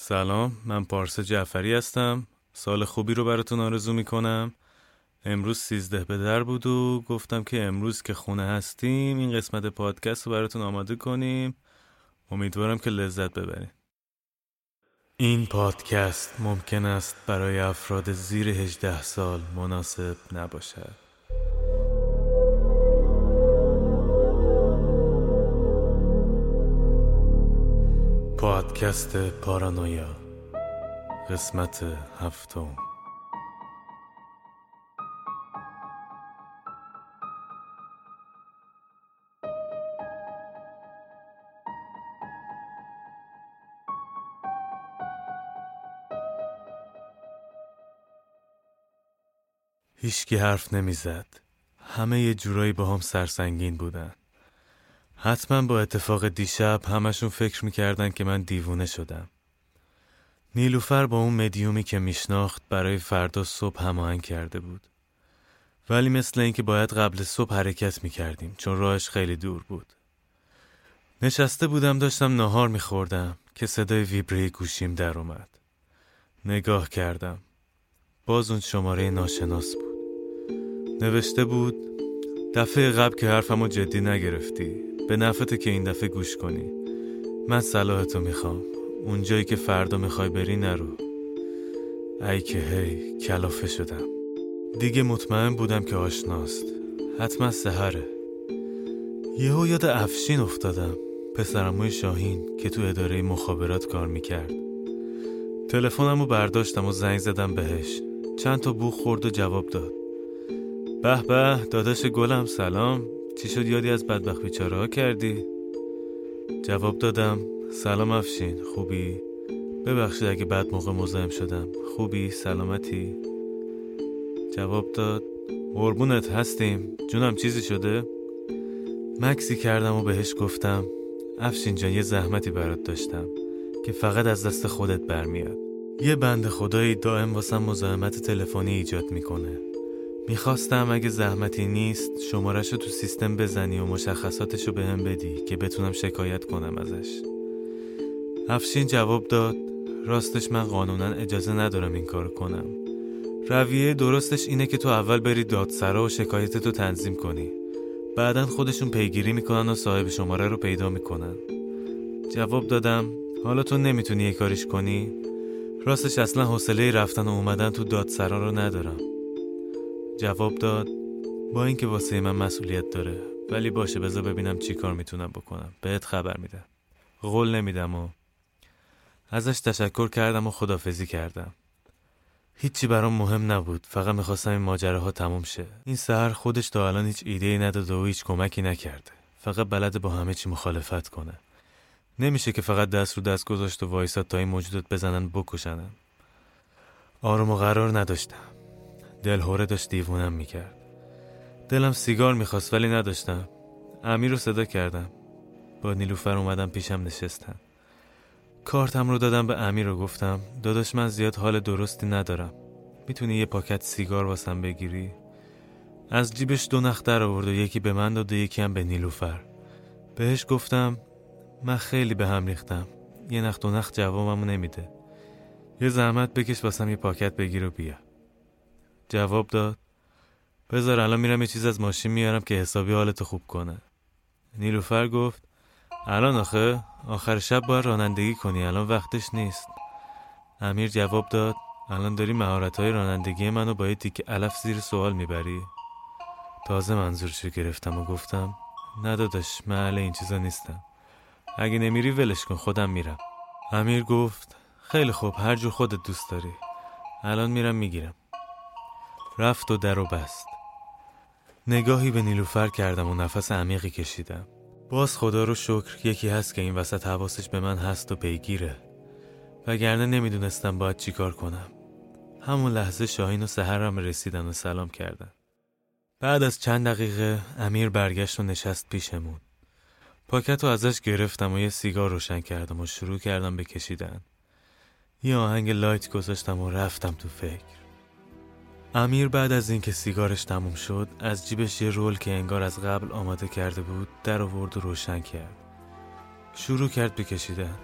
سلام من پارسا جعفری هستم. سال خوبی رو براتون آرزو می‌کنم. امروز سیزده به در بود و گفتم که امروز که خونه هستیم این قسمت پادکست رو براتون آماده کنیم. امیدوارم که لذت ببرین. این پادکست ممکن است برای افراد زیر 18 سال مناسب نباشد. پادکست پارانویا قسمت هفتم هیچکی حرف نمی‌زد. همه یه جورایی با هم سرسنگین بودن. حتما با اتفاق دیشب همشون فکر می‌کردن که من دیوونه شدم. نیلوفر با اون مدیومی که میشناخت برای فردا صبح هماهنگ کرده بود. ولی مثل اینکه باید قبل صبح حرکت می‌کردیم چون راهش خیلی دور بود. نشسته بودم داشتم ناهار میخوردم که صدای ویبره گوشیم در اومد. نگاه کردم. باز اون شماره ناشناس بود. نوشته بود دفعه قبل که حرفمو جدی نگرفتی به نفته که این دفعه گوش کنی. من صلاحتو می‌خوام. اونجایی که فردا می‌خوای بری نرو. ای که هی کلافه شدم. دیگه مطمئن بودم که آشناست. حتما سهره یهو یاد افشین افتادم. پسرموی شاهین که تو اداره مخابرات کار می‌کرد. تلفنمو برداشتم و زنگ زدم بهش. چند تا بو خورد و جواب داد. به به داداش گلم سلام چی شد یادی از بدبخت بیچاره ها کردی؟ جواب دادم سلام افشین خوبی؟ ببخشید اگه بعد موقع مزاحم شدم خوبی؟ سلامتی؟ جواب داد قربونت هستیم جونم چیزی شده؟ مکسی کردم و بهش گفتم افشین جان یه زحمتی برات داشتم که فقط از دست خودت برمیاد یه بند خدایی دائم واسم مزاحمت تلفنی ایجاد می‌کنه می‌خواستم اگه زحمتی نیست شمارش رو تو سیستم بزنی و مشخصاتش رو به هم بدی که بتونم شکایت کنم ازش. افشین جواب داد راستش من قانونا اجازه ندارم این کار کنم. رویه درستش اینه که تو اول بری دادسرا و شکایتتو تنظیم کنی. بعدا خودشون پیگیری می‌کنن و صاحب شماره رو پیدا می‌کنن. جواب دادم حالا تو نمی‌تونی یه کاریش کنی؟ راستش اصلا حوصله رفتن و اومدن تو دادسرا رو ندارم. جواب داد با اینکه واسه من مسئولیت داره ولی باشه بذار ببینم چی کار می‌تونم بکنم. بهت خبر میدم. قول نمیدم و ازش تشکر کردم و خدافزی کردم. هیچی برام مهم نبود فقط می‌خواستم این ماجراها تموم شه. این سهر خودش تا الان هیچ ایده نداده و هیچ کمکی نکرده. فقط بلد با همه چی مخالفت کنه. نمیشه که فقط دست رو دست گذاشت و وایساد تا این موجودات بزنن بکشنن. آروم و قرار نداشتم. دلهوره داشت دیوونم می‌کرد. دلم سیگار می‌خواست ولی نداشتم. امیر رو صدا کردم. با نیلوفر اومدم پیشم نشستن کارتم رو دادم به امیر و گفتم داداش من زیاد حال درستی ندارم. می‌تونی یه پاکت سیگار واسم بگیری؟ از جیبش دو نخ در آورد و یکی به من داد و یکی هم به نیلوفر. بهش گفتم من خیلی به هم ریختم. یه نخ دو نخ جوابمو نمیده. یه زحمت بکش واسم یه پاکت بگیر و بیا. جواب داد. بذار الان میرم یه چیز از ماشین میارم که حسابی حالتو خوب کنه. نیلوفر گفت الان آخه؟ آخر شب باید رانندگی کنی الان وقتش نیست. امیر جواب داد الان داری مهارت های رانندگی منو با یه تیک علف زیر سوال می‌بری. تازه منظورشو گرفتم و گفتم نداداش من این چیزا نیستم. اگه نمیری ولش کن خودم میرم. امیر گفت خیلی خوب هر جور خودت دوست داری. الان میرم می‌گیرم. رفت و در و بست. نگاهی به نیلوفر کردم و نفس عمیقی کشیدم. باز خدا رو شکر یکی هست که این وسط حواسش به من هست و پیگیره. وگرنه نمی‌دونستم باید چیکار کنم. همون لحظه شاهین و سهرم رسیدن و سلام کردن. بعد از چند دقیقه امیر برگشت و نشست پیشمون. پاکت رو ازش گرفتم و یه سیگار روشن کردم و شروع کردم به کشیدن. یه آهنگ لایت گذاشتم و رفتم تو فکر. امیر بعد از اینکه سیگارش تموم شد از جیبش یه رول که انگار از قبل آماده کرده بود در آورد و روشن کرد. شروع کرد بکشیدن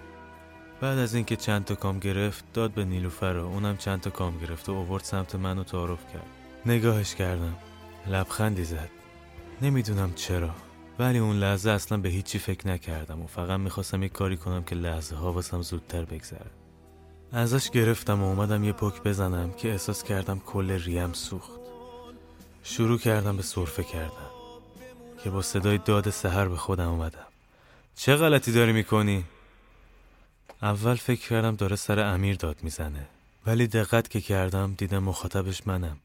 بعد از اینکه چند تا کام گرفت داد به نیلوفر و اونم چند تا کام گرفت و اوورد سمت منو تعارف کرد. نگاهش کردم. لبخندی زد. نمی‌دونم چرا. ولی اون لحظه اصلا به هیچی فکر نکردم و فقط می‌خواستم یه کاری کنم که لحظه ها واسم زودتر بگذره. ازش گرفتم و اومدم یه پک بزنم که احساس کردم کل ریم سوخت. شروع کردم به صرفه کردم که با صدای داد سهر به خودم اومدم. چه غلطی داری می‌کنی؟ اول فکر کردم داره سر امیر داد می‌زنه ولی دقت که کردم دیدم مخاطبش منم.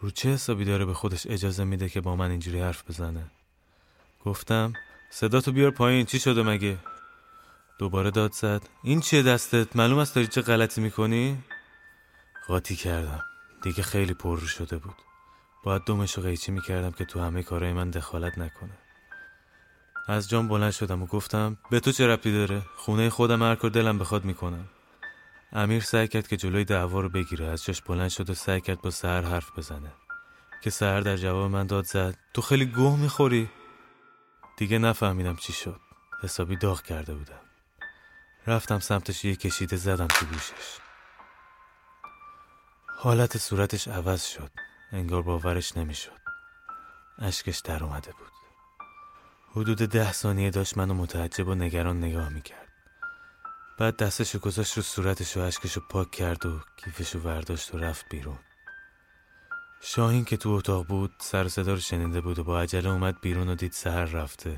رو چه حسابی داره به خودش اجازه میده که با من اینجوری حرف بزنه؟ گفتم صدا تو بیار پایین چی شده مگه؟ دوباره داد زد. این چیه دستت؟ معلوم است داری چه غلطی می‌کنی؟ قاطی کردم. دیگه خیلی پر رو شده بود. باید دومش رو قیچی می‌کردم که تو همه کارهای من دخالت نکنه. از جام بلند شدم و گفتم به تو چه ربطی داره؟ خونه خودم هر کار دلم بخواد می‌کنم. امیر سعی کرد که جلوی دعوا رو بگیره. از جاش بلند شد و سعی کرد با سهر حرف بزنه. که سهر در جواب من داد زد تو خیلی گوه می‌خوری؟ دیگه نفهمیدم چی شد. حسابی داغ کرده بودم. رفتم سمتش یه کشیده زدم تو گوشش. حالت صورتش عوض شد. انگار باورش نمی‌شد. اشکش در اومده بود. حدود ده ثانیه داشت منو متعجب و نگران نگاه می‌کرد. بعد دستشو گذاشت رو صورتش و اشکشو پاک کرد و کیفشو ورداشت و رفت بیرون. شاهین که تو اتاق بود سر صدا رو شنیده بود و با عجله اومد بیرون و دید سهر رفته.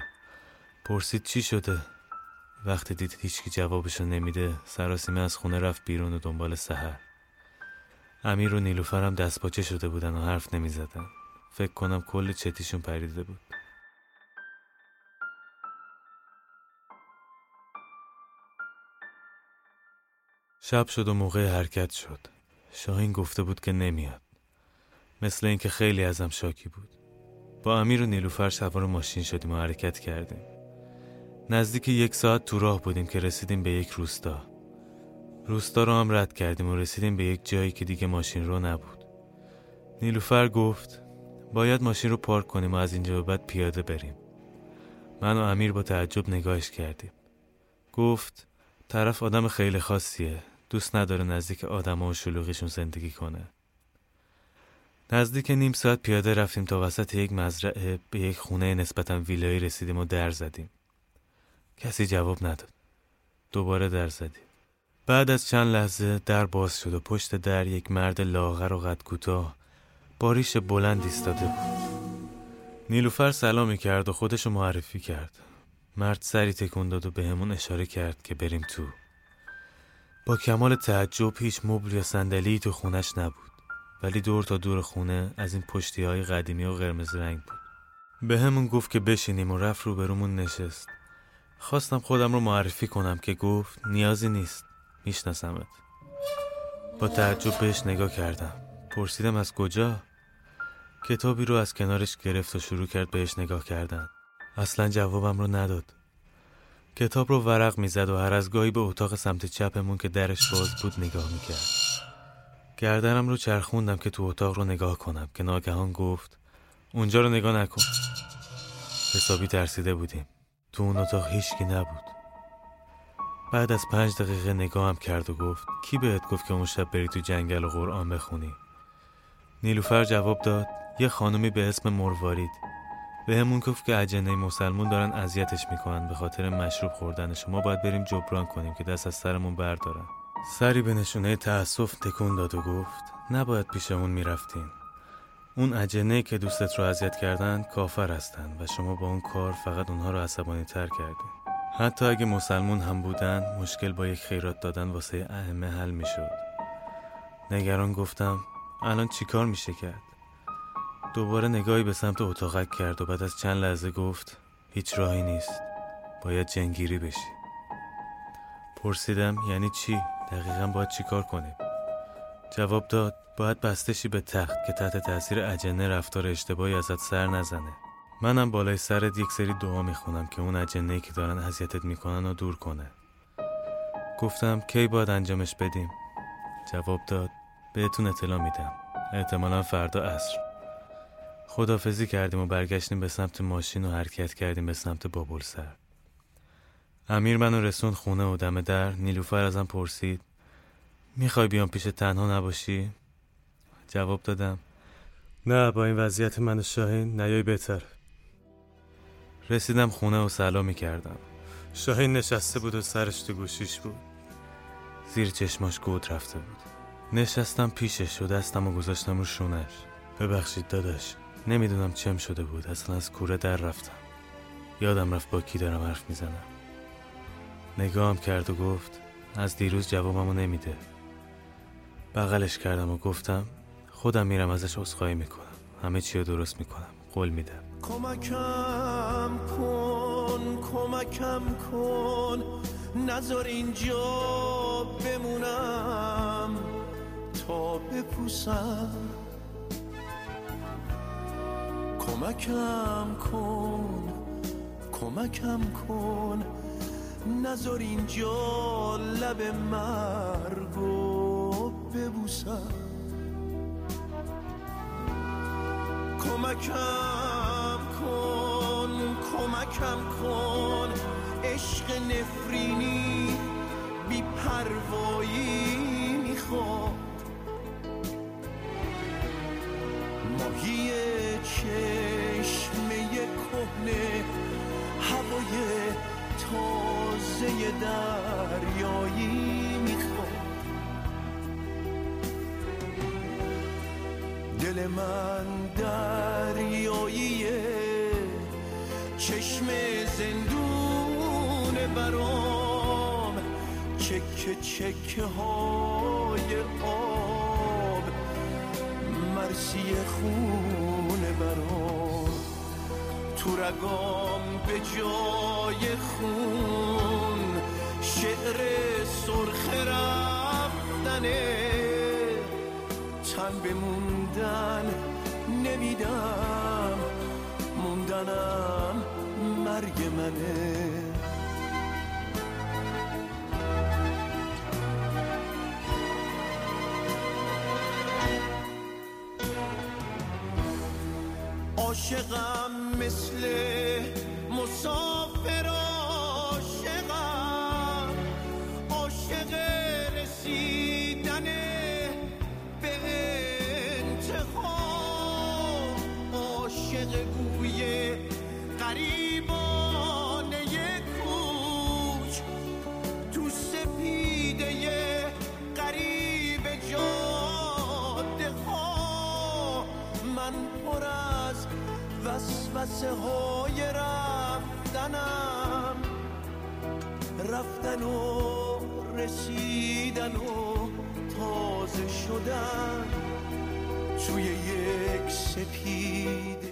پرسید چی شده؟ وقتی دید هیچکی جوابشو نمیده سراسیمه از خونه رفت بیرون و دنبال سهر امیر و نیلوفر هم دست باچه شده بودن و حرف نمی‌زدن. فکر کنم کل چتیشون پریده بود. شب شد و موقع حرکت شد. شاهین گفته بود که نمیاد. مثل اینکه خیلی ازم شاکی بود. با امیر و نیلوفر سوار ماشین شدیم و حرکت کردیم. نزدیک یک ساعت تو راه بودیم که رسیدیم به یک روستا. روستا رو هم رد کردیم و رسیدیم به یک جایی که دیگه ماشین رو نبود. نیلوفر گفت باید ماشین رو پارک کنیم و از اینجا به بعد پیاده بریم. من و امیر با تعجب نگاهش کردیم. گفت طرف آدم خیلی خاصیه. دوست نداره نزدیک آدم و شلوغیشون زندگی کنه. نزدیک نیم ساعت پیاده رفتیم تا وسط یک مزرعه به یک خونه نسبتا ویلایی رسیدیم و در زدیم. کسی جواب نداد. دوباره در زدیم. بعد از چند لحظه در باز شد و پشت در یک مرد لاغر و قد کوتاه با ریش بلند ایستاده بود. نیلوفر سلامی کرد و خودشو معرفی کرد. مرد سری تکون داد و بهمون اشاره کرد که بریم تو. با کمال تعجب هیچ مبل یا صندلی تو خونش نبود. ولی دور تا دور خونه از این پشتی های قدیمی و قرمز رنگ بود. به همون گفت که بشینیم و رفت رو برومون نشست. خواستم خودم رو معرفی کنم که گفت نیازی نیست. میشناسمت. با تعجب بهش نگاه کردم. پرسیدم از کجا؟ کتابی رو از کنارش گرفت و شروع کرد بهش نگاه کردن. اصلا جوابم رو نداد. کتاب رو ورق می‌زد و هر از گاهی به اتاق سمت چپمون که درش باز بود نگاه می‌کرد. گردنم رو چرخوندم که تو اتاق رو نگاه کنم که ناگهان گفت اونجا رو نگاه نکن. حسابی ترسیده بودیم. تو اون اتاق هیچکی نبود. بعد از پنج دقیقه نگاهم کرد و گفت کی بهت گفت که اون شب بری تو جنگل و قرآن بخونی؟ نیلوفر جواب داد یه خانمی به اسم مروارید. به همون گفت که اجنه مسلمون دارن اذیتش می‌کنن به خاطر مشروب خوردن شما باید بریم جبران کنیم که دست از سرمون بردارن. سری به نشونه تأسف تکون داد و گفت نباید پیشمون می‌رفتین اون اجنه که دوستت رو اذیت کردن کافر هستن و شما با اون کار فقط اونها رو عصبانی تر کردین. حتی اگه مسلمون هم بودن مشکل با یک خیرات دادن واسه ائمه حل می‌شد. نگران گفتم الان چیکار میشه کرد؟ دوباره نگاهی به سمت اتاقک کرد و بعد از چند لحظه گفت هیچ راهی نیست. باید جنگیری بشی. پرسیدم یعنی چی؟ دقیقا باید چی کار کنیم؟ جواب داد باید بستشی به تخت که تحت تاثیر اجنه رفتار اشتباهی ازت سر نزنه. منم بالای سرت یک سری دعا می‌خونم که اون اجنه که دارن اذیتت می‌کنن و دور کنه. گفتم کی باید انجامش بدیم؟ جواب داد بهتون اطلاع میدم. احتمالا فردا عصر. خدافزی کردیم و برگشتیم به سمت ماشین و حرکت کردیم به سمت بابل سر. امیر منو رسون خونه و دم در نیلوفر ازم پرسید می‌خوای بیام پیش تنها نباشی؟ جواب دادم. نه با این وضعیت من و شاهین نیای بهتر. رسیدم خونه و سلامی کردم شاهین نشسته بود و سرش تو گوشیش بود. زیر چشماش گود رفته بود. نشستم پیشش و دستم و گذاشتم رو شونش. ببخشید داداش. نمی‌دونم چم شده بود اصلا از کوره در رفتم. یادم رفت با کی دارم حرف می‌زنم. نگاهم کرد و گفت از دیروز جوابمو نمیده. بغلش کردم و گفتم خودم میرم ازش عذرخواهی می‌کنم. همه چی رو درست می‌کنم. قول میدم کمکم کن کمکم کن. نظر اینجا بمونم. تا بپوسم. کمکم کن کمکم کن. نظر اینجا لب مرگو ببوسم کمکم کن کمکم کن. عشق نفرینی بی پروایی می‌خواد ماهی چشمه کهنه هوای تازه دریایی دل من دریاییه. چشم زندون برام. چکه چکه های آب. مرسی خون برام. تو رگام به جای خون نمیدم موندنم مرگ منه. عاشقم مثل مسافر وسوسه های رفتنم. رفتن و رسیدن و تازه شدن. توی یک سپیده